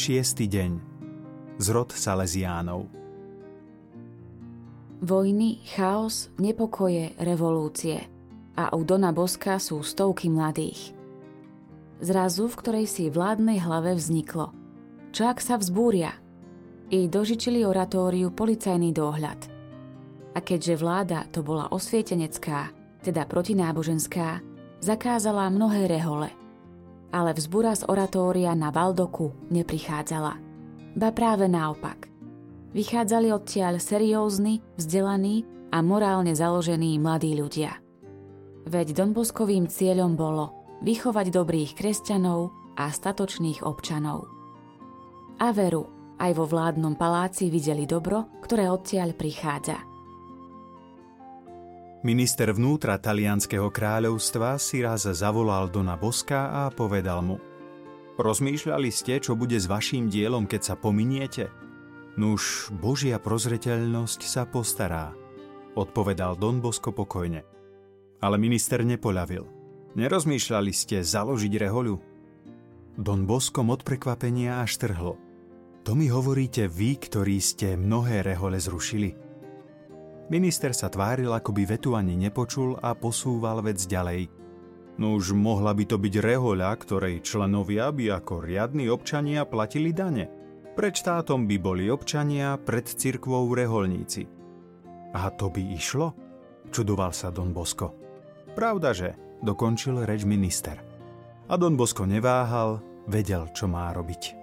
Šiestý deň. Zrod Salesiánov. Vojny, chaos, nepokoje, revolúcie. A u Dona Boska sú stovky mladých. Zrazu, v ktorej si vládnej hlave vzniklo. Čo ak sa vzbúria? I dožičili oratóriu policajný dohľad. A keďže vláda to bola osvietenecká, teda protináboženská, zakázala mnohé rehole – ale vzbúra z oratória na Valdoku neprichádzala. Ba práve naopak. Vychádzali odtiaľ seriózni, vzdelaní a morálne založení mladí ľudia. Veď Donboskovým cieľom bolo vychovať dobrých kresťanov a statočných občanov. A veru, aj vo vládnom paláci videli dobro, ktoré odtiaľ prichádza – Minister vnútra talianského kráľovstva si raz zavolal Dona Boska a povedal mu Rozmýšľali ste, čo bude s vaším dielom, keď sa pominiete? Nuž, Božia prozreteľnosť sa postará, odpovedal Don Bosko pokojne. Ale minister nepoľavil. Nerozmýšľali ste založiť rehoľu? Don Boskom od prekvapenia až trhlo. To mi hovoríte vy, ktorí ste mnohé rehole zrušili. Minister sa tváril, ako by vetu ani nepočul a posúval vec ďalej. No mohla by to byť rehoľa, ktorej členovia by ako riadni občania platili dane. Pred štátom by boli občania, pred cirkvou reholníci. A to by išlo? Čudoval sa Don Bosko. Pravda, že dokončil reč minister. A Don Bosko neváhal, vedel, čo má robiť.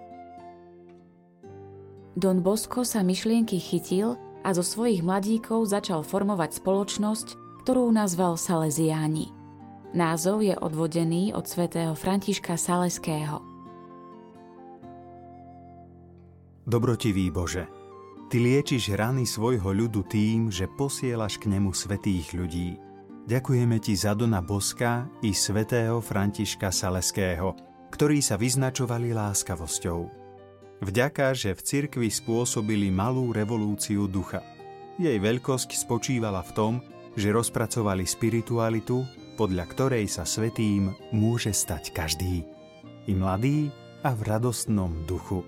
Don Bosko sa myšlienky chytil a zo svojich mladíkov začal formovať spoločnosť, ktorú nazval Salesiáni. Názov je odvodený od svätého Františka Saleského. Dobrotivý Bože, Ty liečiš rany svojho ľudu tým, že posielaš k nemu svetých ľudí. Ďakujeme Ti za Dona Boska i svätého Františka Saleského, ktorí sa vyznačovali láskavosťou. Vďaka, že v cirkvi spôsobili malú revolúciu ducha. Jej veľkosť spočívala v tom, že rozpracovali spiritualitu, podľa ktorej sa svetým môže stať každý. I mladý a v radostnom duchu.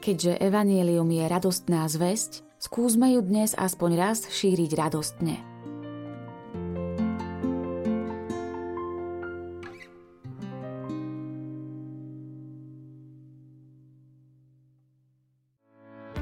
Keďže evanielium je radostná zväzť, skúsme ju dnes aspoň raz šíriť radostne –